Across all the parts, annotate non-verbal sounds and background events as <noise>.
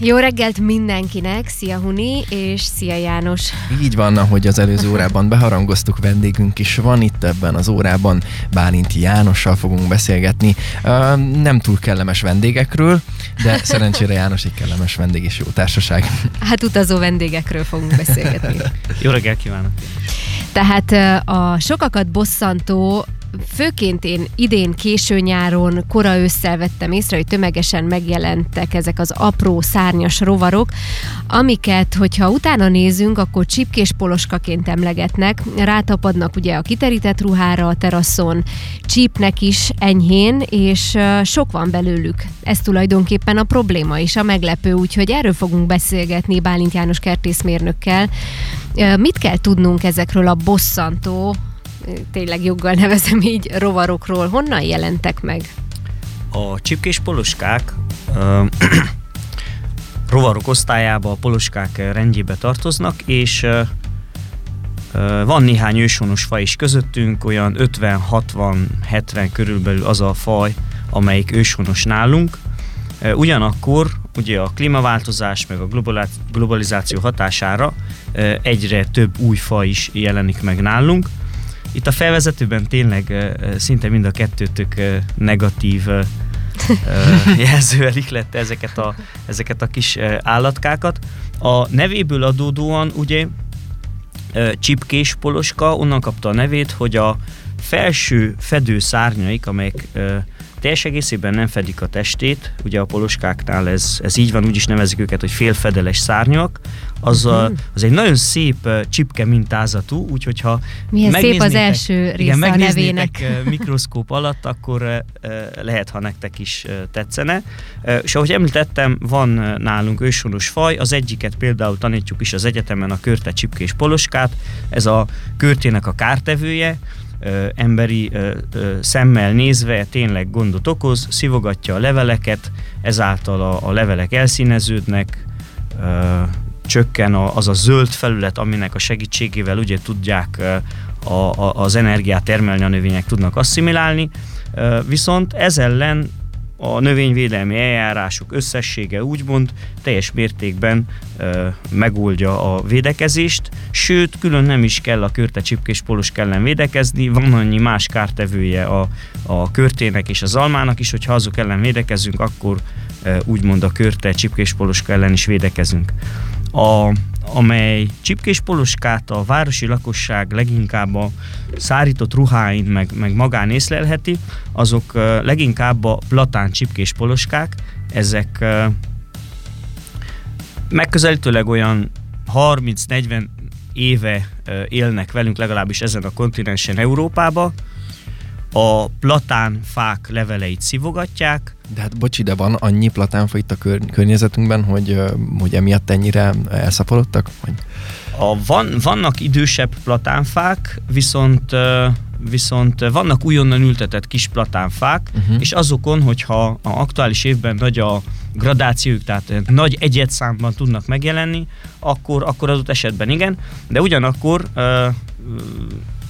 Jó reggelt mindenkinek, szia Huni, és szia János. Így van, ahogy az előző órában beharangoztuk, vendégünk is van itt ebben az órában. Bálinti Jánossal fogunk beszélgetni. Nem túl kellemes vendégekről, de szerencsére János egy kellemes vendég és jó társaság. Hát utazó vendégekről fogunk beszélgetni. jó reggelt kívánok! Tehát a sokakat bosszantó főként én idén késő nyáron, kora ősszel vettem észre, hogy tömegesen megjelentek ezek az apró szárnyas rovarok, amiket, hogyha utána nézünk, akkor csipkés poloskaként emlegetnek, rátapadnak ugye a kiterített ruhára a teraszon, csípnek is enyhén, és sok van belőlük. Ez tulajdonképpen a probléma is, a meglepő, úgyhogy erről fogunk beszélgetni Bálint János kertészmérnökkel. Mit kell tudnunk ezekről a bosszantó tényleg joggal nevezem így, rovarokról. Honnan jelentek meg? A csipkés poloskák <clears throat> rovarok osztályába a poloskák rendjébe tartoznak, és van néhány őshonos faj is közöttünk, olyan 50-60-70 körülbelül az a faj, amelyik őshonos nálunk. Ugyanakkor ugye a klímaváltozás meg a globalizáció hatására egyre több új faj is jelenik meg nálunk, itt a felvezetőben tényleg szinte mind a kettőtök negatív <laughs> jelzővel ihlette ezeket a, ezeket a kis állatkákat. A nevéből adódóan ugye csipkés poloska onnan kapta a nevét, hogy a felső fedő szárnyaik, amelyek teljes egészében nem fedik a testét, ugye a poloskáknál ez, ez így van, úgy is nevezik őket, hogy félfedeles szárnyak, az, a, mhm. az egy nagyon szép csipke mintázatú, úgyhogy ha Milyen szép az első része igen, a nevének. mikroszkóp alatt, akkor lehet, ha nektek is tetszene. És ahogy említettem, van nálunk őshonos faj, az egyiket például tanítjuk is az egyetemen, a körte csipkés poloskát, ez a körtének a kártevője, ö, emberi ö, ö, szemmel nézve tényleg gondot okoz, szivogatja a leveleket, ezáltal a, levelek elszíneződnek, ö, csökken az a zöld felület, aminek a segítségével ugye tudják a, az energiát termelni, a növények tudnak asszimilálni, viszont ez ellen a növényvédelmi eljárások összessége úgymond teljes mértékben ö, megoldja a védekezést, sőt, külön nem is kell a körte csipkés polus ellen védekezni, van annyi más kártevője a, a körtének és az almának is, hogyha azok ellen védekezünk, akkor ö, úgymond a körte csipkés poloska ellen is védekezünk. A, amely csipkés poloskát a városi lakosság leginkább a szárított ruháin meg, meg magán észlelheti, azok leginkább a platán csipkés poloskák, ezek megközelítőleg olyan 30-40 éve élnek velünk legalábbis ezen a kontinensen Európába, a platánfák leveleit szivogatják. De hát bocsi, de van annyi platánfa itt a kör- környezetünkben, hogy, hogy emiatt ennyire elszaporodtak? Hogy... A, van, vannak idősebb platánfák, viszont viszont vannak újonnan ültetett kis platánfák, uh-huh. és azokon, hogyha a aktuális évben nagy a gradációjuk, tehát nagy egyetszámban tudnak megjelenni, akkor, akkor adott esetben igen, de ugyanakkor uh,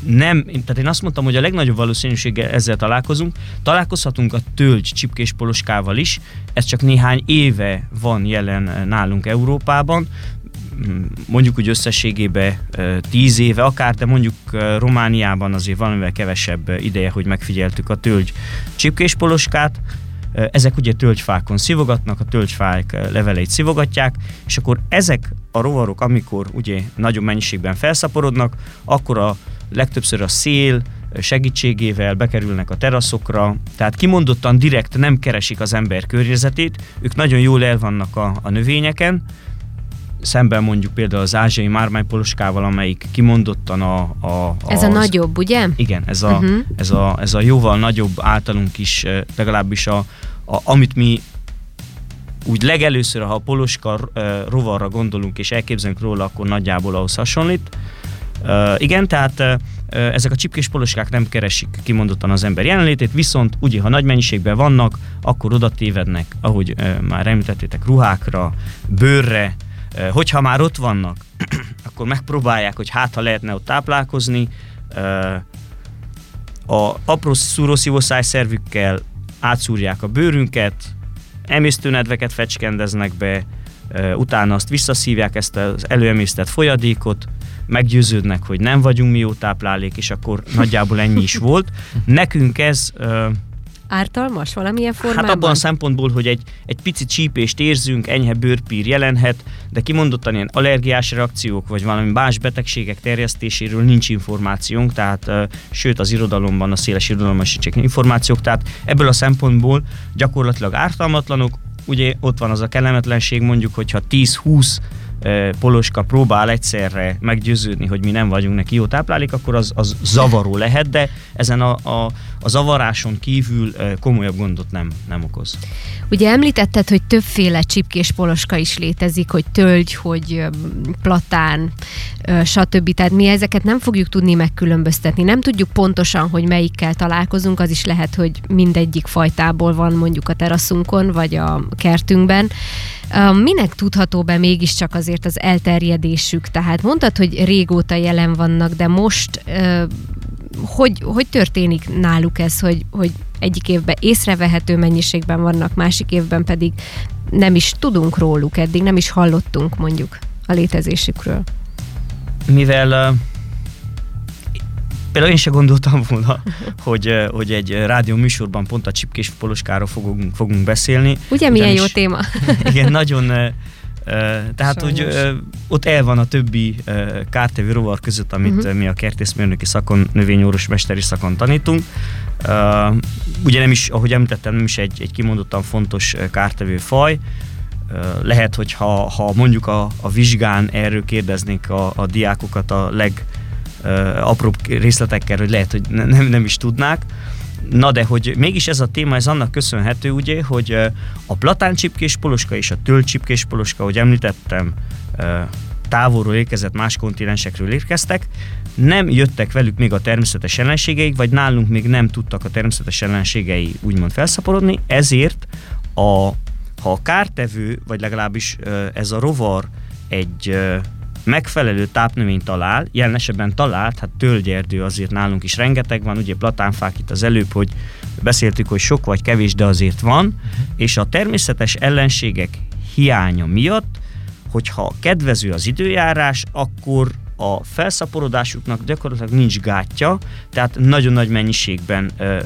nem, tehát én azt mondtam, hogy a legnagyobb valószínűséggel ezzel találkozunk. Találkozhatunk a tölgy csipkés poloskával is, ez csak néhány éve van jelen nálunk Európában, mondjuk úgy összességében tíz éve akár, de mondjuk Romániában azért valamivel kevesebb ideje, hogy megfigyeltük a tölgy csipkés poloskát, ezek ugye tölgyfákon szivogatnak, a tölgyfák leveleit szivogatják, és akkor ezek a rovarok, amikor ugye nagyobb mennyiségben felszaporodnak, akkor a legtöbbször a szél segítségével bekerülnek a teraszokra, tehát kimondottan direkt nem keresik az ember környezetét, ők nagyon jól el vannak a, a növényeken, szemben mondjuk például az ázsiai mármánypoloskával, amelyik kimondottan a... a, ez a nagyobb, ugye? Igen, ez a, uh-huh. ez, a, ez a jóval nagyobb általunk is, legalábbis a, a, amit mi úgy legelőször, ha a poloska rovarra gondolunk és elképzelünk róla, akkor nagyjából ahhoz hasonlít. Igen, tehát ezek a csipkés poloskák nem keresik kimondottan az ember jelenlétét, viszont ugye, ha nagy mennyiségben vannak, akkor oda tévednek, ahogy már említettétek, ruhákra, bőrre, uh, hogyha már ott vannak, <clears throat> akkor megpróbálják, hogy hát ha lehetne ott táplálkozni, uh, a apró szúrószívószáj szervükkel átszúrják a bőrünket, emésztőnedveket fecskendeznek be, utána azt visszaszívják ezt az előemésztett folyadékot, meggyőződnek, hogy nem vagyunk mi jó táplálék, és akkor nagyjából ennyi is volt. Nekünk ez ártalmas valamilyen formában? Hát abban a szempontból, hogy egy, egy pici csípést érzünk, enyhe bőrpír jelenhet, de kimondottan ilyen allergiás reakciók, vagy valami más betegségek terjesztéséről nincs információnk, tehát uh, sőt az irodalomban, a széles irodalomban sincs információk, tehát ebből a szempontból gyakorlatilag ártalmatlanok, ugye ott van az a kellemetlenség mondjuk, hogyha 10-20 Poloska próbál egyszerre meggyőződni, hogy mi nem vagyunk neki jó táplálék, akkor az, az zavaró lehet, de ezen a, a, a zavaráson kívül komolyabb gondot nem, nem okoz. Ugye említetted, hogy többféle csipkés poloska is létezik, hogy tölgy, hogy platán, stb. Tehát mi ezeket nem fogjuk tudni megkülönböztetni. Nem tudjuk pontosan, hogy melyikkel találkozunk, az is lehet, hogy mindegyik fajtából van mondjuk a teraszunkon, vagy a kertünkben. Minek tudható be mégiscsak azért az elterjedésük? Tehát mondtad, hogy régóta jelen vannak, de most hogy, hogy történik náluk ez, hogy, hogy egyik évben észrevehető mennyiségben vannak, másik évben pedig nem is tudunk róluk eddig, nem is hallottunk mondjuk a létezésükről? Mivel uh, például én se gondoltam volna, hogy, hogy egy rádió műsorban pont a csipkés poloskáról fogunk, fogunk beszélni. Ugye milyen jó téma? <laughs> igen, nagyon tehát, Sajnos. hogy ott el van a többi kártevő rovar között, amit uh-huh. mi a kertészmérnöki szakon, növényorvos mesteri szakon tanítunk. Ugye nem is, ahogy említettem, nem is egy, egy kimondottan fontos kártevő faj, lehet, hogy ha, ha mondjuk a, a vizsgán erről kérdeznék a, a diákokat a leg apróbb részletekkel, hogy lehet, hogy nem, nem is tudnák. Na de, hogy mégis ez a téma, ez annak köszönhető, ugye, hogy a platáncsipkés poloska és a tölcsipkés poloska, ahogy említettem, távolról érkezett, más kontinensekről érkeztek, nem jöttek velük még a természetes ellenségeik, vagy nálunk még nem tudtak a természetes ellenségei úgymond felszaporodni, ezért a, ha a kártevő, vagy legalábbis ez a rovar egy megfelelő tápnövényt talál, jelen esetben talált, hát tölgyerdő azért nálunk is rengeteg van, ugye platánfák itt az előbb, hogy beszéltük, hogy sok vagy kevés, de azért van, uh-huh. és a természetes ellenségek hiánya miatt, hogyha kedvező az időjárás, akkor a felszaporodásuknak gyakorlatilag nincs gátja, tehát nagyon nagy mennyiségben ö,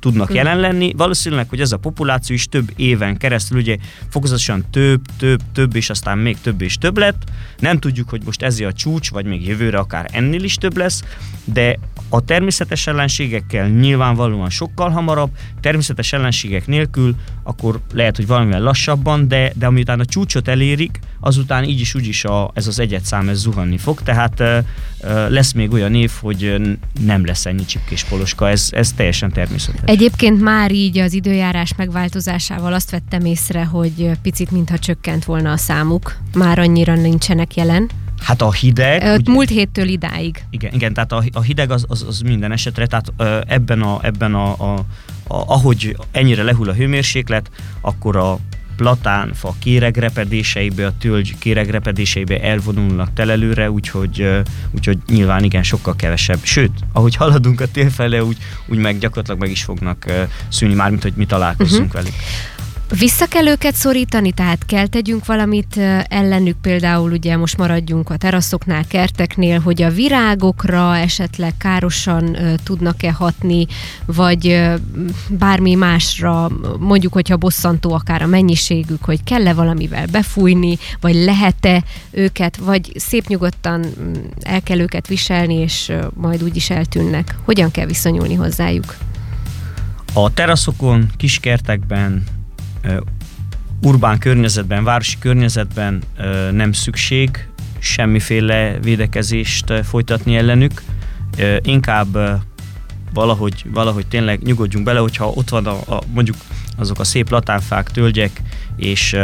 tudnak jelen lenni. Valószínűleg, hogy ez a populáció is több éven keresztül ugye fokozatosan több, több, több, és aztán még több és több lett. Nem tudjuk, hogy most ez a csúcs, vagy még jövőre akár ennél is több lesz, de a természetes ellenségekkel nyilvánvalóan sokkal hamarabb, természetes ellenségek nélkül, akkor lehet, hogy valamivel lassabban, de, de amiután a csúcsot elérik, azután így is úgy is a, ez az egyetszám ez zuhanni fog, tehát uh, lesz még olyan év, hogy nem lesz ennyi csipkés poloska, ez, ez teljesen természetes. Egyébként már így az időjárás megváltozásával azt vettem észre, hogy picit mintha csökkent volna a számuk, már annyira nincsenek jelen. Hát a hideg... Ö, ugye, múlt héttől idáig. Igen, igen tehát a, a hideg az, az, az minden esetre, tehát ö, ebben, a, ebben a, a, a, ahogy ennyire lehull a hőmérséklet, akkor a platánfa kéregrepedéseibe, a tölgy kéregrepedéseibe elvonulnak telelőre, úgyhogy, úgyhogy nyilván igen, sokkal kevesebb. Sőt, ahogy haladunk a tél fele, úgy, úgy meg gyakorlatilag meg is fognak szűnni, mármint hogy mi találkozzunk uh-huh. velük. Vissza kell őket szorítani, tehát kell tegyünk valamit ellenük, például ugye most maradjunk a teraszoknál, kerteknél, hogy a virágokra esetleg károsan tudnak-e hatni, vagy bármi másra, mondjuk, hogyha bosszantó akár a mennyiségük, hogy kell-e valamivel befújni, vagy lehet-e őket, vagy szép nyugodtan mm, el kell őket viselni, és majd úgyis eltűnnek. Hogyan kell viszonyulni hozzájuk? A teraszokon, kiskertekben, urbán környezetben, városi környezetben nem szükség semmiféle védekezést folytatni ellenük. Inkább valahogy, valahogy tényleg nyugodjunk bele, hogyha ott van a, a, mondjuk azok a szép latánfák, tölgyek, és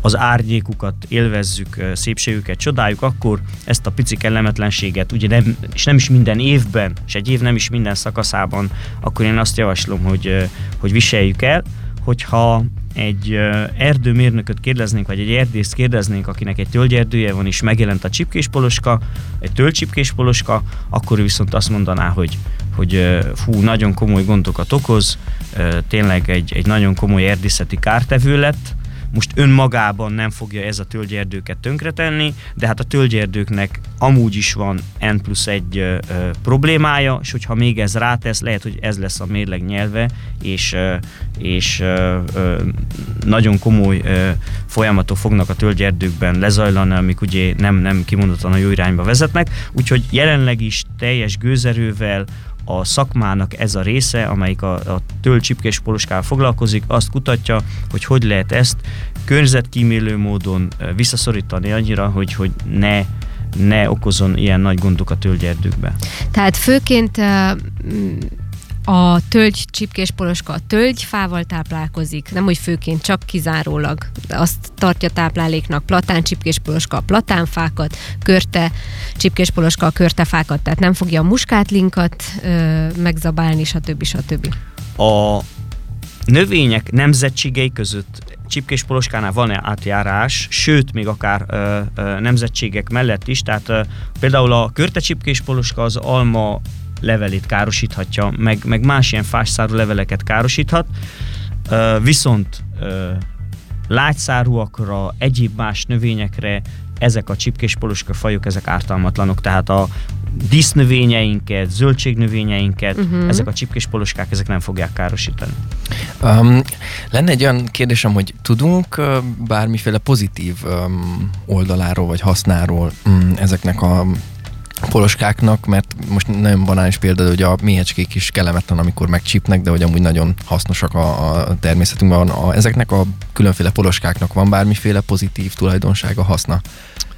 az árnyékukat élvezzük, szépségüket csodáljuk, akkor ezt a pici kellemetlenséget, ugye nem, és nem is minden évben, és egy év nem is minden szakaszában, akkor én azt javaslom, hogy, hogy viseljük el, hogyha egy erdőmérnököt kérdeznénk, vagy egy erdészt kérdeznénk, akinek egy tölgyerdője van, és megjelent a csipkéspoloska, egy tölgycsipkéspoloska, akkor ő viszont azt mondaná, hogy, hogy fú, nagyon komoly gondokat okoz, tényleg egy, egy nagyon komoly erdészeti kártevő lett, most önmagában nem fogja ez a tölgyerdőket tönkretenni, de hát a tölgyerdőknek amúgy is van N plusz egy problémája, és hogyha még ez rátesz, lehet, hogy ez lesz a mérleg nyelve, és, és nagyon komoly folyamatok fognak a tölgyerdőkben lezajlani, amik ugye nem, nem kimondottan a jó irányba vezetnek, úgyhogy jelenleg is teljes gőzerővel a szakmának ez a része, amelyik a, a tölcsipkés poloskával foglalkozik, azt kutatja, hogy hogy lehet ezt környezetkímélő módon visszaszorítani annyira, hogy, hogy ne ne okozon ilyen nagy gondok a tölgyerdőkbe. Tehát főként a tölgy csipkés poloska a tölgyfával táplálkozik, nem úgy főként, csak kizárólag. Azt tartja tápláléknak platán csipkés poloska a platánfákat, körte csipkés poloska a körtefákat, tehát nem fogja a muskátlinkat ö, megzabálni, stb. stb. A növények nemzetségei között csipkés poloskánál van átjárás, sőt, még akár ö, ö, nemzetségek mellett is, tehát ö, például a körte csipkés poloska az alma levelét károsíthatja, meg, meg más ilyen fásszárú leveleket károsíthat, viszont lágyszárúakra, egyéb más növényekre ezek a csipkés poloska fajok, ezek ártalmatlanok, tehát a dísznövényeinket, zöldségnövényeinket, uh-huh. ezek a csipkés poloskák, ezek nem fogják károsítani. Um, lenne egy olyan kérdésem, hogy tudunk uh, bármiféle pozitív um, oldaláról vagy hasznáról um, ezeknek a poloskáknak, mert most nagyon banális példa, hogy a méhecskék is kellemetlen, amikor megcsípnek, de hogy amúgy nagyon hasznosak a, a természetünkben. A, ezeknek a különféle poloskáknak van bármiféle pozitív tulajdonsága, haszna?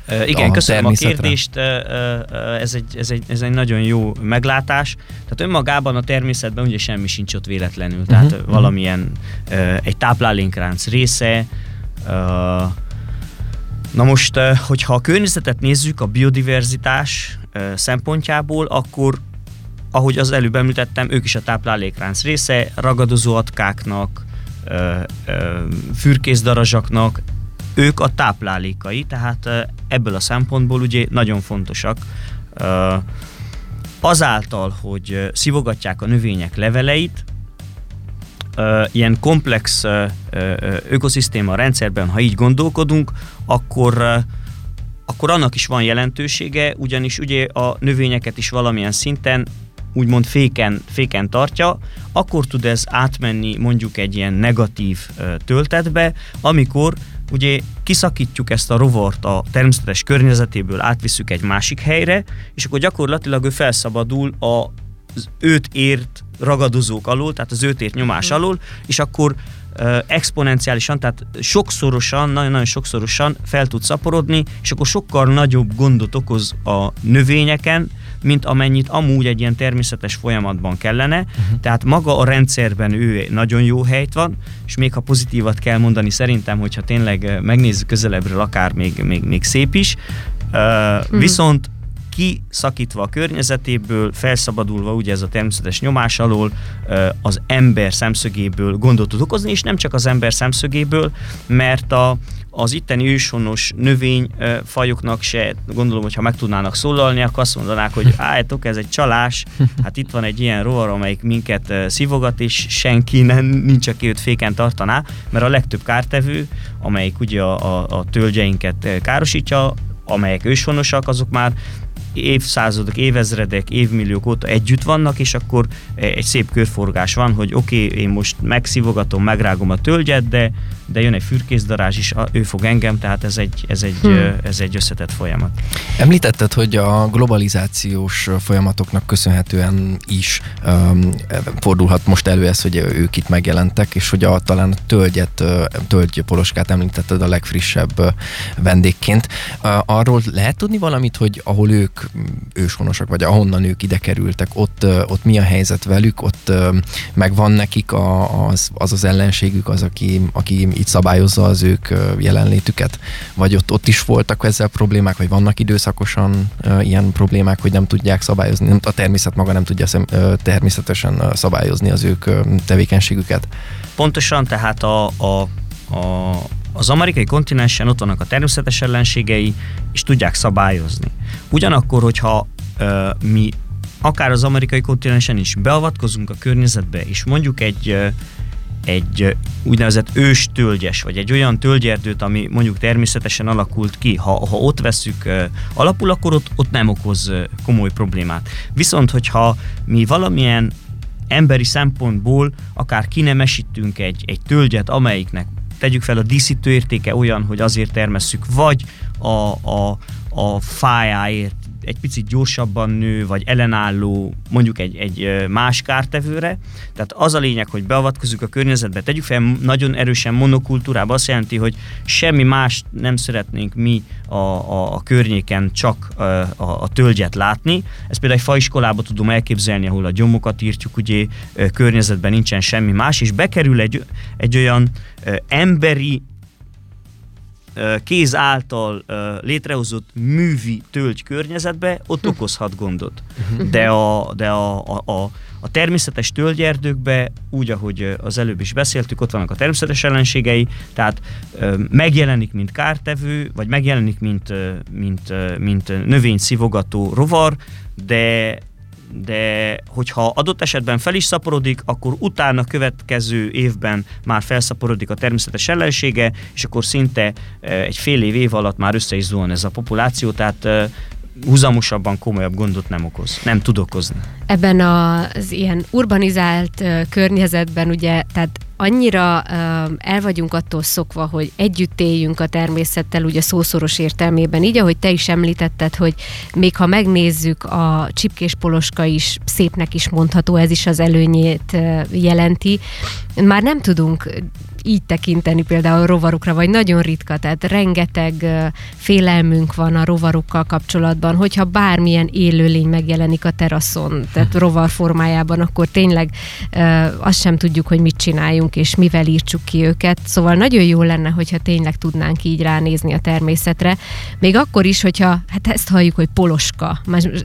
Uh, igen, a köszönöm a kérdést, uh, uh, ez egy, ez, egy, ez egy nagyon jó meglátás. Tehát önmagában a természetben ugye semmi sincs ott véletlenül, tehát uh-huh. valamilyen egy táplálékránc része, Na most, hogyha a környezetet nézzük, a biodiverzitás szempontjából, akkor ahogy az előbb említettem, ők is a táplálékránc része, ragadozó atkáknak, fürkészdarazsaknak, ők a táplálékai, tehát ebből a szempontból ugye nagyon fontosak. Azáltal, hogy szivogatják a növények leveleit, ilyen komplex ökoszisztéma rendszerben, ha így gondolkodunk, akkor akkor annak is van jelentősége, ugyanis ugye a növényeket is valamilyen szinten úgymond féken, féken tartja, akkor tud ez átmenni mondjuk egy ilyen negatív töltetbe, amikor ugye kiszakítjuk ezt a rovart a természetes környezetéből, átvisszük egy másik helyre, és akkor gyakorlatilag ő felszabadul az őt ért ragadozók alól, tehát az őt ért nyomás mm. alól, és akkor exponenciálisan, tehát sokszorosan, nagyon-nagyon sokszorosan fel tud szaporodni, és akkor sokkal nagyobb gondot okoz a növényeken, mint amennyit amúgy egy ilyen természetes folyamatban kellene. Uh-huh. Tehát maga a rendszerben ő nagyon jó helyt van, és még ha pozitívat kell mondani, szerintem, hogyha tényleg megnézzük közelebbről, akár még, még, még szép is. Uh, uh-huh. Viszont kiszakítva a környezetéből, felszabadulva ugye ez a természetes nyomás alól az ember szemszögéből gondot tud okozni, és nem csak az ember szemszögéből, mert a, az itteni őshonos növényfajoknak se, gondolom, hogy ha meg tudnának szólalni, akkor azt mondanák, hogy <laughs> álljátok, ez egy csalás, hát itt van egy ilyen rovar, amelyik minket szivogat, és senki nem, nincs, aki őt féken tartaná, mert a legtöbb kártevő, amelyik ugye a, a, a tölgyeinket károsítja, amelyek őshonosak, azok már évszázadok, évezredek, évmilliók óta együtt vannak, és akkor egy szép körforgás van, hogy oké, okay, én most megszivogatom, megrágom a tölgyet, de, de jön egy fürkészdarázs is, ő fog engem, tehát ez egy, ez egy, hmm. ez egy összetett folyamat. Említetted, hogy a globalizációs folyamatoknak köszönhetően is um, fordulhat most elő ez, hogy ők itt megjelentek, és hogy a, talán a tölgyet, tölgypoloskát említetted a legfrissebb vendégként. Arról lehet tudni valamit, hogy ahol ők őshonosak, vagy ahonnan ők ide kerültek, ott, ott mi a helyzet velük, ott megvan nekik a, az, az az ellenségük, az, aki, aki itt szabályozza az ők jelenlétüket? Vagy ott, ott is voltak ezzel problémák, vagy vannak időszakosan ilyen problémák, hogy nem tudják szabályozni, a természet maga nem tudja szem, természetesen szabályozni az ők tevékenységüket? Pontosan, tehát a, a, a az amerikai kontinensen ott vannak a természetes ellenségei, és tudják szabályozni. Ugyanakkor, hogyha ö, mi akár az amerikai kontinensen is beavatkozunk a környezetbe, és mondjuk egy, ö, egy úgynevezett ős tölgyes, vagy egy olyan tölgyerdőt, ami mondjuk természetesen alakult ki, ha, ha ott veszük alapul, akkor ott, ott nem okoz komoly problémát. Viszont, hogyha mi valamilyen emberi szempontból akár kinemesítünk egy, egy tölgyet, amelyiknek tegyük fel a díszítő értéke olyan, hogy azért termesszük, vagy a, a, a fájáért egy picit gyorsabban nő, vagy ellenálló mondjuk egy, egy más kártevőre. Tehát az a lényeg, hogy beavatkozunk a környezetbe, tegyük fel nagyon erősen monokultúrába, azt jelenti, hogy semmi más nem szeretnénk mi a, a, a környéken csak a, a, a tölgyet látni. Ezt például egy faiskolában tudom elképzelni, ahol a gyomokat írtjuk, ugye környezetben nincsen semmi más, és bekerül egy, egy olyan emberi kéz által létrehozott művi tölgy környezetbe, ott okozhat gondot. De a, de a, a, a, a természetes tölgyerdőkbe, úgy, ahogy az előbb is beszéltük, ott vannak a természetes ellenségei, tehát megjelenik, mint kártevő, vagy megjelenik, mint, mint, mint növény szivogató rovar, de de hogyha adott esetben fel is szaporodik, akkor utána következő évben már felszaporodik a természetes ellensége, és akkor szinte egy fél év év alatt már össze is zuhan ez a populáció, tehát húzamosabban komolyabb gondot nem okoz, nem tud okozni. Ebben az ilyen urbanizált környezetben ugye, tehát annyira el vagyunk attól szokva, hogy együtt éljünk a természettel, ugye szószoros értelmében. Így, ahogy te is említetted, hogy még ha megnézzük, a csipkés poloska is szépnek is mondható, ez is az előnyét jelenti. Már nem tudunk így tekinteni például a rovarokra, vagy nagyon ritka, tehát rengeteg félelmünk van a rovarokkal kapcsolatban, hogyha bármilyen élőlény megjelenik a teraszon, tehát <laughs> rovar formájában, akkor tényleg azt sem tudjuk, hogy mit csináljunk, és mivel írtsuk ki őket. Szóval nagyon jó lenne, hogyha tényleg tudnánk így ránézni a természetre. Még akkor is, hogyha, hát ezt halljuk, hogy poloska,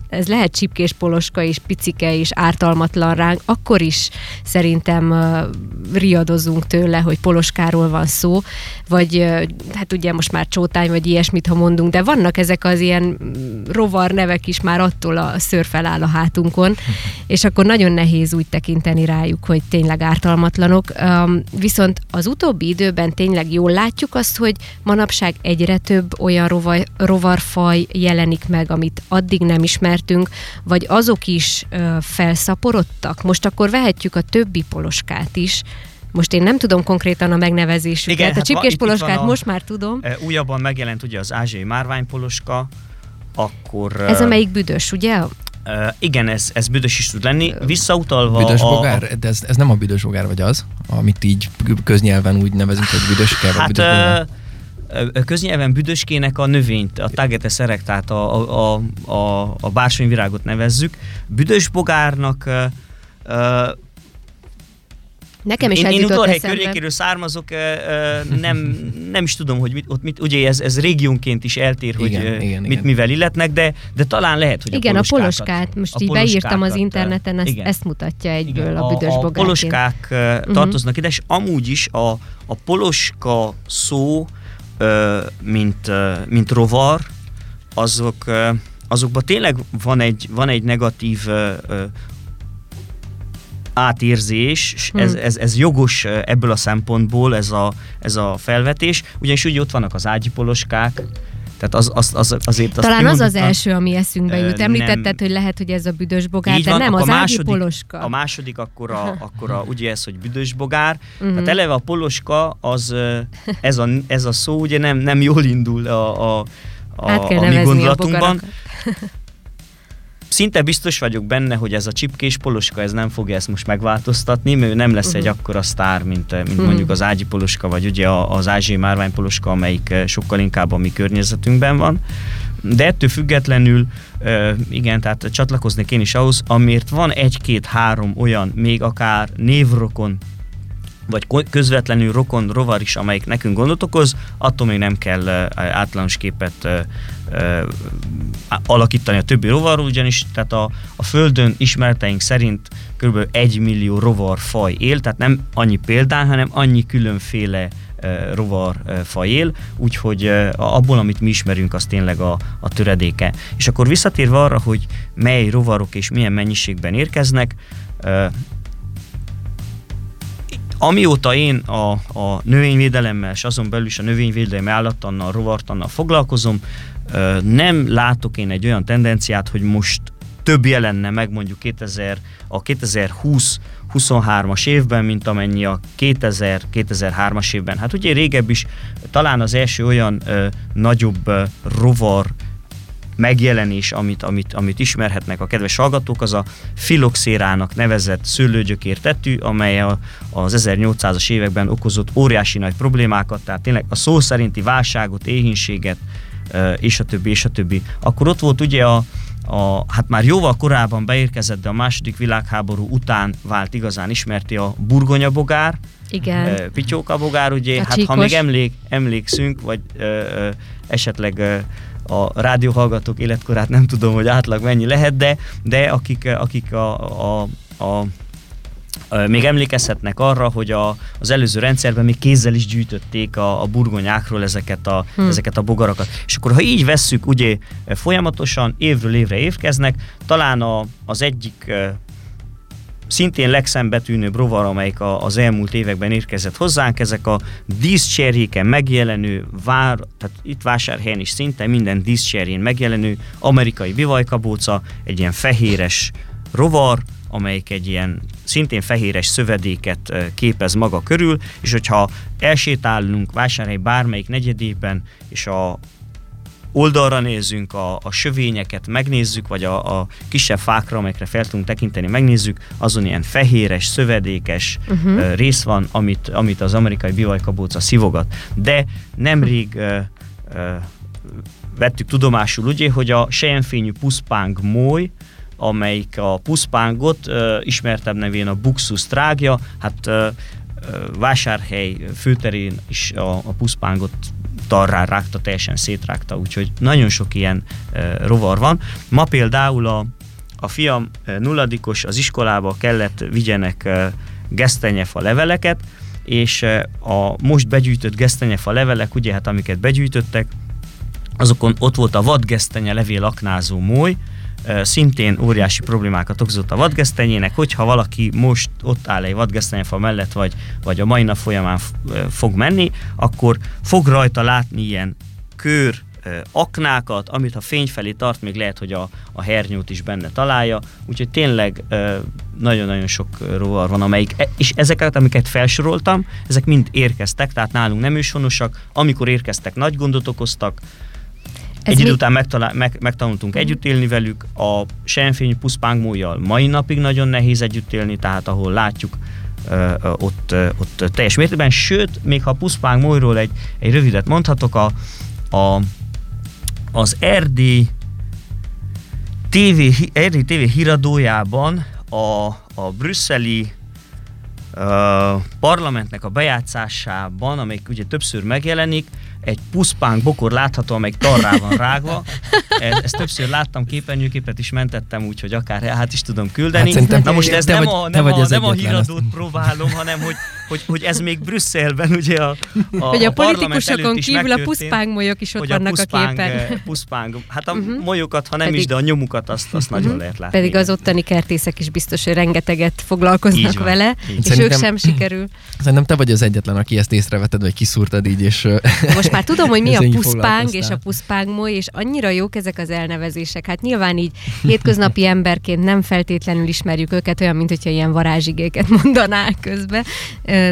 ez lehet csipkés poloska, és picike, és ártalmatlan ránk, akkor is szerintem riadozunk tőle, hogy poloskáról van szó, vagy hát ugye most már csótány, vagy ilyesmit, ha mondunk, de vannak ezek az ilyen mm, rovar nevek is már attól a szőr feláll a hátunkon, <laughs> és akkor nagyon nehéz úgy tekinteni rájuk, hogy tényleg ártalmatlanok. Viszont az utóbbi időben tényleg jól látjuk azt, hogy manapság egyre több olyan rovar, rovarfaj jelenik meg, amit addig nem ismertünk, vagy azok is felszaporodtak. Most akkor vehetjük a többi poloskát is, most én nem tudom konkrétan a megnevezésüket. Igen, a hát a, most már tudom. Újabban megjelent ugye az ázsiai márványpoloska, akkor... Ez a melyik büdös, ugye? Uh, igen, ez, ez büdös is tud lenni. Visszautalva Büdös a... bogár? De ez, ez nem a büdös bogár, vagy az? Amit így köznyelven úgy nevezünk, hogy büdöske, vagy hát, büdös bogár? Uh, köznyelven büdöskének a növényt, a Tagetes erectát, a, a, a, a bársonyvirágot nevezzük. Büdös bogárnak uh, Nekem is én, ez én Udvarhely környékéről származok, nem, nem is tudom, hogy mit, ott mit, ugye ez, ez régiónként is eltér, hogy igen, igen, mit igen. mivel illetnek, de, de talán lehet, hogy igen, a poloskákat. a poloskát, most a így beírtam az interneten, ezt, ezt mutatja egyből igen, a büdös A, a poloskák uh-huh. tartoznak ide, és amúgy is a, a poloska szó, mint, mint rovar, azok azokban tényleg van egy, van egy negatív átérzés, hmm. ez, ez, ez jogos ebből a szempontból, ez a, ez a felvetés, ugyanis úgy ott vannak az ágyipoloskák, tehát az, az, az, azért Talán az az első, ami eszünkbe jut. Említetted, nem, hogy lehet, hogy ez a büdös bogár, de van, nem, az a második, poloska. A második akkor, a, akkor a, ugye ez, hogy büdös bogár. Uh-huh. Tehát eleve a poloska, az, ez, a, ez a szó ugye nem, nem jól indul a, a, a, a mi gondolatunkban. A szinte biztos vagyok benne, hogy ez a csipkés poloska ez nem fogja ezt most megváltoztatni, mert ő nem lesz uh-huh. egy mhm. akkora sztár, mint, mint uh-huh. mondjuk az ágyi poloska, vagy ugye az ázsiai márvány poloska, amelyik eh, sokkal inkább a mi környezetünkben van. De ettől függetlenül, igen, tehát csatlakoznék én is ahhoz, amért van egy-két-három olyan, még akár névrokon vagy közvetlenül rokon rovar is, amelyik nekünk gondot okoz, attól még nem kell általános képet alakítani a többi rovarról, ugyanis tehát a, a Földön ismereteink szerint kb. 1 millió rovarfaj él, tehát nem annyi példán, hanem annyi különféle rovarfaj él, úgyhogy abból, amit mi ismerünk, az tényleg a, a töredéke. És akkor visszatérve arra, hogy mely rovarok és milyen mennyiségben érkeznek, amióta én a, a növényvédelemmel, és azon belül is a növényvédelmi állattannal, rovartannal foglalkozom, nem látok én egy olyan tendenciát, hogy most több jelenne meg mondjuk 2000, a 2020 23-as évben, mint amennyi a 2000-2003-as évben. Hát ugye régebb is talán az első olyan ö, nagyobb ö, rovar megjelenés, amit, amit, amit ismerhetnek a kedves hallgatók, az a filoxérának nevezett szőlőgyökértetű, amely a, az 1800-as években okozott óriási nagy problémákat, tehát tényleg a szó szerinti válságot, éhínséget, és a többi, és a többi. Akkor ott volt ugye a, a, hát már jóval korábban beérkezett, de a második világháború után vált igazán ismerti a burgonyabogár, igen. Pityókabogár, ugye, a hát csíkos. ha még emlék, emlékszünk, vagy ö, ö, esetleg ö, a rádióhallgatók életkorát nem tudom, hogy átlag mennyi lehet, de, de akik, akik a, a, a még emlékezhetnek arra, hogy a, az előző rendszerben még kézzel is gyűjtötték a, a burgonyákról ezeket a, hmm. ezeket a bogarakat. És akkor ha így vesszük, ugye folyamatosan évről évre évkeznek, talán a, az egyik szintén legszembetűnőbb rovar, amelyik a, az elmúlt években érkezett hozzánk, ezek a díszcserjéken megjelenő, vár, tehát itt vásárhelyen is szinte minden díszcserjén megjelenő amerikai bivajkabóca, egy ilyen fehéres rovar, amelyik egy ilyen szintén fehéres szövedéket képez maga körül, és hogyha elsétálunk vásárhely bármelyik negyedében, és a oldalra nézzünk, a, a sövényeket megnézzük, vagy a, a kisebb fákra, amelyekre fel tudunk tekinteni, megnézzük, azon ilyen fehéres, szövedékes uh-huh. rész van, amit, amit az amerikai bivajkabóca szivogat. De nemrég uh, uh, vettük tudomásul, ugye, hogy a sejemfényű puszpáng moly, amelyik a puszpángot ismertebb nevén a Buxus trágja, hát uh, vásárhely főterén is a, a puszpángot tarrá rágta, teljesen szétrágta, úgyhogy nagyon sok ilyen rovar van. Ma például a, a fiam nulladikos az iskolába kellett vigyenek gesztenyefa leveleket, és a most begyűjtött gesztenyefa levelek, ugye hát amiket begyűjtöttek, azokon ott volt a vadgesztenye levél aknázó moly, szintén óriási problémákat okozott a vadgesztenyének, hogyha valaki most ott áll egy vadgesztenyefa mellett, vagy, vagy a mai nap folyamán fog menni, akkor fog rajta látni ilyen kör aknákat, amit ha fény felé tart, még lehet, hogy a, a hernyót is benne találja, úgyhogy tényleg nagyon-nagyon sok rovar van, amelyik, e, és ezeket, amiket felsoroltam, ezek mind érkeztek, tehát nálunk nem őshonosak, amikor érkeztek, nagy gondot okoztak, ez egy idő után megtalál, meg, megtanultunk mm. együtt élni velük, a sejemfényű puszpángmójjal mai napig nagyon nehéz együtt élni, tehát ahol látjuk, ott, ott teljes mértékben, sőt, még ha a puszpángmójról egy, egy rövidet mondhatok, a, a, az Erdi TV, Erdi TV híradójában a, a brüsszeli uh, parlamentnek a bejátszásában, amelyik ugye többször megjelenik, egy puszpánk bokor látható, amelyik tarrá van rágva. Ezt többször láttam, képernyőképet is mentettem, úgyhogy akár hát is tudom küldeni. Hát Na most ez nem, vagy, a, nem, a, nem a híradót próbálom, hanem hogy, hogy, hogy ez még Brüsszelben ugye a, a Hogy a, a politikusokon kívül a puszpángmolyok is ott vannak a, puszpáng, a képen. Eh, puszpáng, hát a uh-huh. molyokat, ha nem Pedig, is, de a nyomukat azt, azt uh-huh. nagyon lehet látni. Pedig az ottani kertészek is biztos, hogy rengeteget foglalkoznak van, vele, és Szerintem, ők sem sikerül. <clears throat> Szerintem te vagy az egyetlen, aki ezt észreveted, vagy kiszúrtad így, és... <laughs> Most már tudom, hogy mi a puszpáng és a puszpángmoly, és annyira jók ezek az elnevezések. Hát nyilván így hétköznapi emberként nem feltétlenül ismerjük őket, olyan, mint hogyha ilyen varázsigéket <laughs> mondanák közben.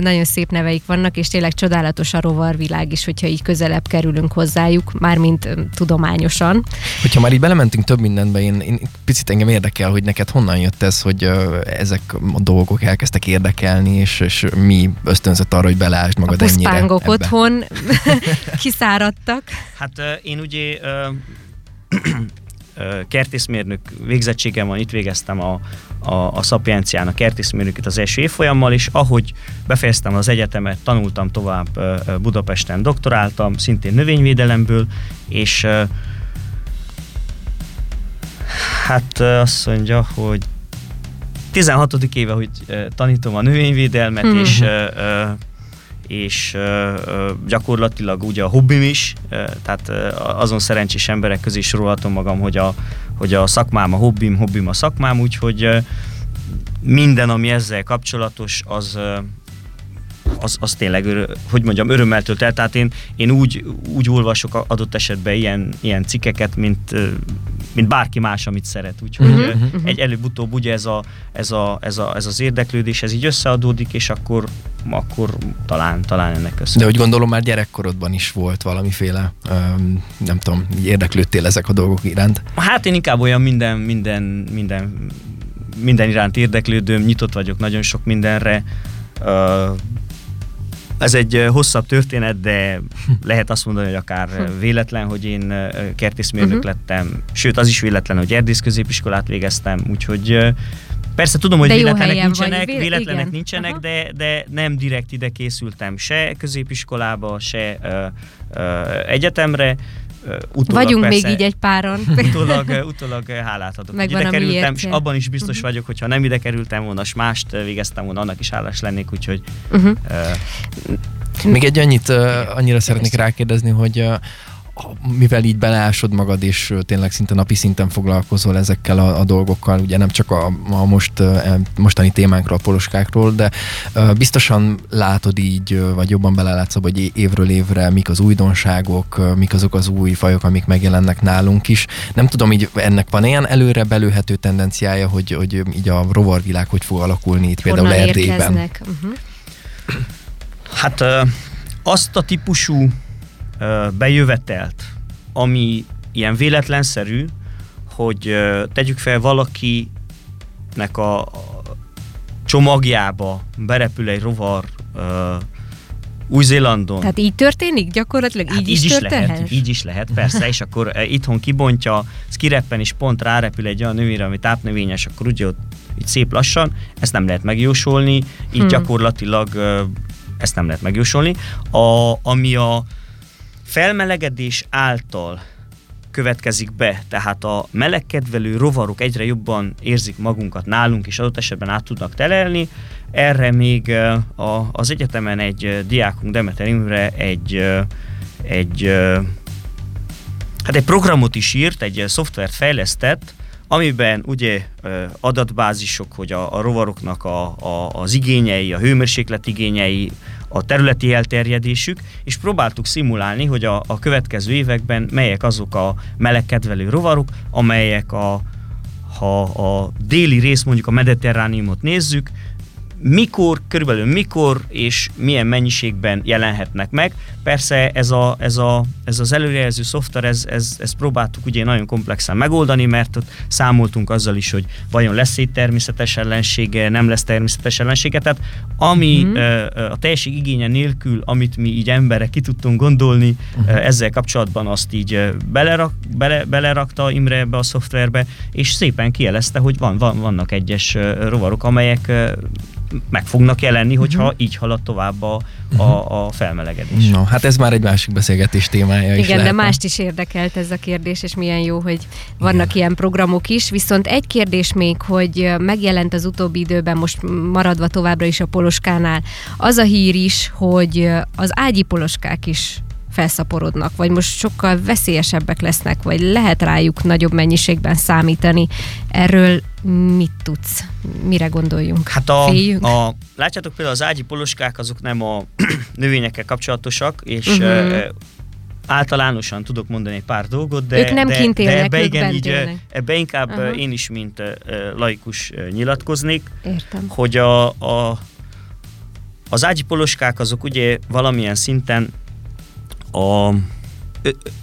Nagyon szép neveik vannak, és tényleg csodálatos a rovarvilág is, hogyha így közelebb kerülünk hozzájuk, mármint tudományosan. Hogyha már így belementünk több mindenbe, én, én picit engem érdekel, hogy neked honnan jött ez, hogy ezek a dolgok elkezdtek érdekelni, és, és mi ösztönzött arra, hogy beleásd magad a ennyire ebbe. otthon <laughs> kiszáradtak. Hát én ugye <clears throat> kertészmérnök végzettségem van, itt végeztem a, a, a Szapiencián a kertészmérnökét az első évfolyammal, és ahogy befejeztem az egyetemet, tanultam tovább Budapesten, doktoráltam, szintén növényvédelemből, és hát azt mondja, hogy 16. éve, hogy tanítom a növényvédelmet, hmm. és és gyakorlatilag ugye a hobbim is, tehát azon szerencsés emberek közé sorolhatom magam, hogy a, hogy a szakmám a hobbim, hobbim a szakmám, úgyhogy minden, ami ezzel kapcsolatos, az az, az tényleg, hogy mondjam, örömmel tölt el. Tehát én, én úgy, úgy olvasok adott esetben ilyen, ilyen cikkeket, mint, mint bárki más, amit szeret. Úgyhogy uh-huh, uh-huh. egy előbb-utóbb ugye ez, a, ez, a, ez, a, ez az érdeklődés, ez így összeadódik, és akkor, akkor talán, talán ennek köszönhető. De úgy gondolom már gyerekkorodban is volt valamiféle, um, nem tudom, érdeklődtél ezek a dolgok iránt? Hát én inkább olyan minden, minden, minden, minden iránt érdeklődőm, nyitott vagyok nagyon sok mindenre. Ez egy hosszabb történet, de lehet azt mondani, hogy akár véletlen, hogy én kertészmérnök uh-huh. lettem, sőt az is véletlen, hogy erdész középiskolát végeztem, úgyhogy Persze tudom, hogy véletlenek nincsenek, vagy, véletlenek igen. nincsenek, Aha. de, de nem direkt ide készültem se középiskolába, se ö, ö, egyetemre. Utólag Vagyunk persze, még így egy páron. <laughs> Utólag, utólag hálát adok. Megvan ide kerültem, és abban is biztos uh-huh. vagyok, hogyha nem ide kerültem volna, és mást végeztem volna, annak is hálás lennék, úgyhogy... Uh-huh. Uh, még egy annyit, uh, annyira szeretnék rákérdezni, hogy uh, mivel így beleásod magad, és tényleg szinte napi szinten foglalkozol ezekkel a, a dolgokkal, ugye nem csak a, a most, mostani témánkról, a poloskákról, de biztosan látod így, vagy jobban belelátsz hogy évről évre mik az újdonságok, mik azok az új fajok, amik megjelennek nálunk is. Nem tudom, így ennek van ilyen előre belőhető tendenciája, hogy, hogy így a rovarvilág hogy fog alakulni itt Honnan például Erdélyben. Uh-huh. Hát azt a típusú bejövetelt, ami ilyen véletlenszerű, hogy tegyük fel valakinek a csomagjába berepül egy rovar új-Zélandon. Tehát így történik gyakorlatilag? Hát így, így is, is lehet, Így is lehet, persze, és akkor itthon kibontja, ez kireppen, és pont rárepül egy olyan növényre, ami tápnövényes, akkor ugye ott így szép lassan, ezt nem lehet megjósolni, így hmm. gyakorlatilag ezt nem lehet megjósolni. A, ami a felmelegedés által következik be, tehát a melegkedvelő rovarok egyre jobban érzik magunkat nálunk, és adott esetben át tudnak telelni. Erre még a, az egyetemen egy diákunk, Demeter Imre egy, egy, hát egy programot is írt, egy szoftvert fejlesztett, amiben ugye adatbázisok, hogy a, a rovaroknak a, a, az igényei, a hőmérséklet igényei, a területi elterjedésük, és próbáltuk szimulálni, hogy a, a következő években melyek azok a melegkedvelő rovarok, amelyek a, ha a déli rész, mondjuk a mediterrániumot nézzük, mikor, körülbelül mikor és milyen mennyiségben jelenhetnek meg. Persze ez, a, ez, a, ez az előrejelző szoftver, ez, ez, ez próbáltuk ugye nagyon komplexen megoldani, mert ott számoltunk azzal is, hogy vajon lesz egy természetes ellensége, nem lesz természetes ellensége, tehát ami uh-huh. a teljeség igénye nélkül, amit mi így emberek ki tudtunk gondolni, uh-huh. ezzel kapcsolatban azt így belerak, bele, belerakta Imre ebbe a szoftverbe, és szépen kielezte, hogy van, van, vannak egyes rovarok, amelyek meg fognak jelenni, hogyha uh-huh. így halad tovább a, a, a felmelegedés. No, hát ez már egy másik beszélgetés témája Igen, is Igen, de mást is érdekelt ez a kérdés, és milyen jó, hogy vannak Igen. ilyen programok is. Viszont egy kérdés még, hogy megjelent az utóbbi időben, most maradva továbbra is a poloskánál, az a hír is, hogy az ágyi poloskák is felszaporodnak, vagy most sokkal veszélyesebbek lesznek, vagy lehet rájuk nagyobb mennyiségben számítani. Erről mit tudsz? Mire gondoljunk? Hát a, a látjátok például az ágyi poloskák, azok nem a <clears throat> növényekkel kapcsolatosak, és uh-huh. általánosan tudok mondani egy pár dolgot, de, ők nem de, kint élnek, de ebbe, igen, így, élnek. ebbe inkább uh-huh. én is, mint laikus nyilatkoznék, Értem. hogy a, a, az ágyi poloskák azok ugye valamilyen szinten a,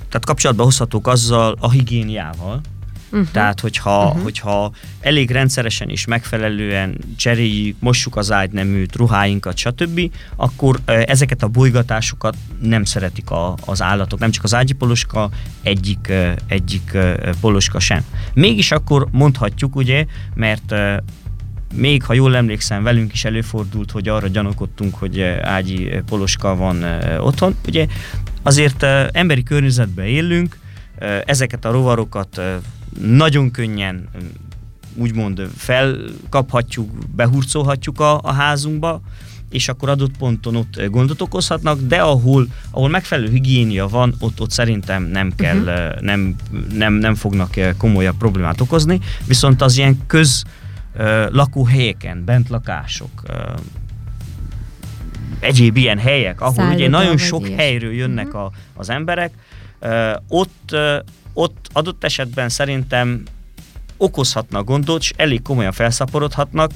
tehát kapcsolatba hozhatók azzal a higiéniával, Uh-huh. Tehát, hogyha, uh-huh. hogyha elég rendszeresen és megfelelően cseréljük, mossuk az ágyneműt, ruháinkat, stb., akkor ezeket a bolygatásokat nem szeretik a, az állatok, nem csak az ágyi poloska, egyik, egyik poloska sem. Mégis akkor mondhatjuk, ugye, mert még ha jól emlékszem, velünk is előfordult, hogy arra gyanakodtunk, hogy ágyi poloska van otthon. Ugye azért emberi környezetben élünk, ezeket a rovarokat nagyon könnyen úgymond felkaphatjuk, behurcolhatjuk a, a házunkba, és akkor adott ponton ott gondot okozhatnak, de ahol, ahol megfelelő higiénia van, ott, ott szerintem nem kell, uh-huh. nem, nem, nem fognak komolyabb problémát okozni, viszont az ilyen köz lakóhelyeken, bent lakások, egyéb ilyen helyek, ahol Szálloda ugye nagyon sok ilyesmi. helyről jönnek a, az emberek, ott, ott adott esetben szerintem okozhatnak gondot, és elég komolyan felszaporodhatnak,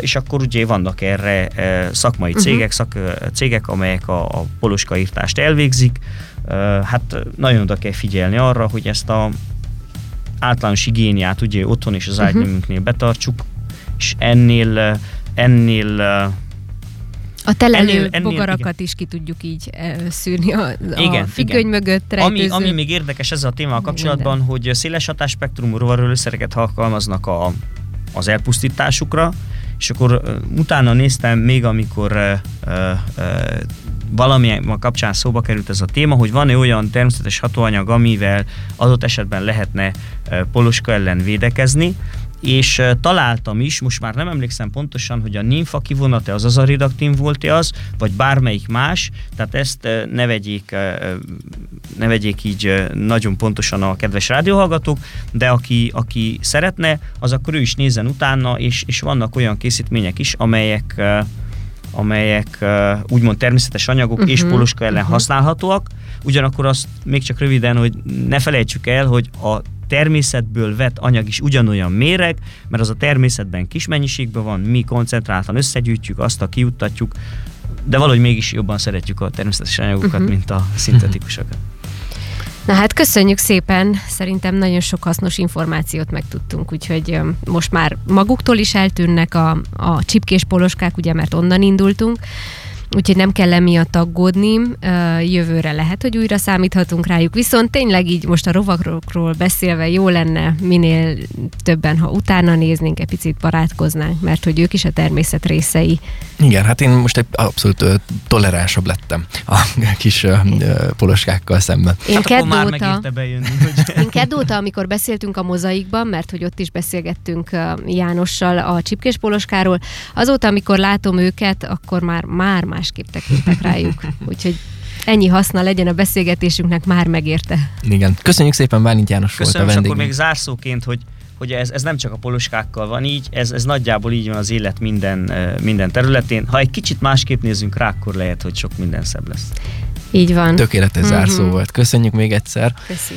és akkor ugye vannak erre szakmai Mhm. cégek, szak, cégek, amelyek a, a poloskaírtást elvégzik. Ö, Hát nagyon oda kell figyelni arra, hogy ezt a általános higiéniát ugye otthon és az Mhm. ágynemünknél betartsuk, és ennél, ö, ennél ö, A telelő Ennél- ennél- bogarakat is ki tudjuk így eh, szűrni a, a Igen, függöny igen. mögött Ami, rejtőző. ami még érdekes ezzel a témával kapcsolatban, hogy széles hatásspektrumú rovarölőszereket alkalmaznak a, az elpusztításukra, és akkor ö, utána néztem még, amikor ö, ö, valamilyen kapcsán szóba került ez a téma, hogy van-e olyan természetes hatóanyag, amivel adott esetben lehetne poloska ellen védekezni, és találtam is, most már nem emlékszem pontosan, hogy a nimfa kivonata az azaridaktin volt-e az, vagy bármelyik más, tehát ezt ne vegyék, ne vegyék így nagyon pontosan a kedves rádióhallgatók, de aki, aki szeretne, az akkor ő is nézzen utána, és, és vannak olyan készítmények is, amelyek amelyek úgymond természetes anyagok uh-huh, és Mhm, poloska ellen uh-huh. használhatóak. Ugyanakkor azt még csak röviden, hogy ne felejtsük el, hogy a természetből vett anyag is ugyanolyan méreg, mert az a természetben kis mennyiségben van, mi koncentráltan összegyűjtjük, azt a kiuttatjuk, de valahogy mégis jobban szeretjük a természetes anyagokat, uh-huh. mint a szintetikusokat. Na hát köszönjük szépen, szerintem nagyon sok hasznos információt megtudtunk, úgyhogy most már maguktól is eltűnnek a, a csipkés poloskák, ugye, mert onnan indultunk, úgyhogy nem kell emiatt aggódni, jövőre lehet, hogy újra számíthatunk rájuk, viszont tényleg így most a rovakról beszélve jó lenne minél többen, ha utána néznénk, egy picit barátkoznánk, mert hogy ők is a természet részei. Igen, hát én most egy abszolút toleránsabb lettem a <laughs> kis poloskákkal szemben. Én hát már kedóta... megérte bejönni, hogy <laughs> Én kedóta, amikor beszéltünk a mozaikban, mert hogy ott is beszélgettünk Jánossal a csipkés poloskáról, azóta, amikor látom őket, akkor már, már másképp tekintek rájuk. Úgyhogy ennyi haszna legyen a beszélgetésünknek, már megérte. Igen. Köszönjük szépen, Bálint János Köszönöm, volt és a akkor vendégünk. még zárszóként, hogy hogy ez, ez nem csak a poloskákkal van így, ez, ez nagyjából így van az élet minden, minden területén. Ha egy kicsit másképp nézzünk rá, akkor lehet, hogy sok minden szebb lesz. Így van. Tökéletes Mhm. zárszó volt. Köszönjük még egyszer. Köszi.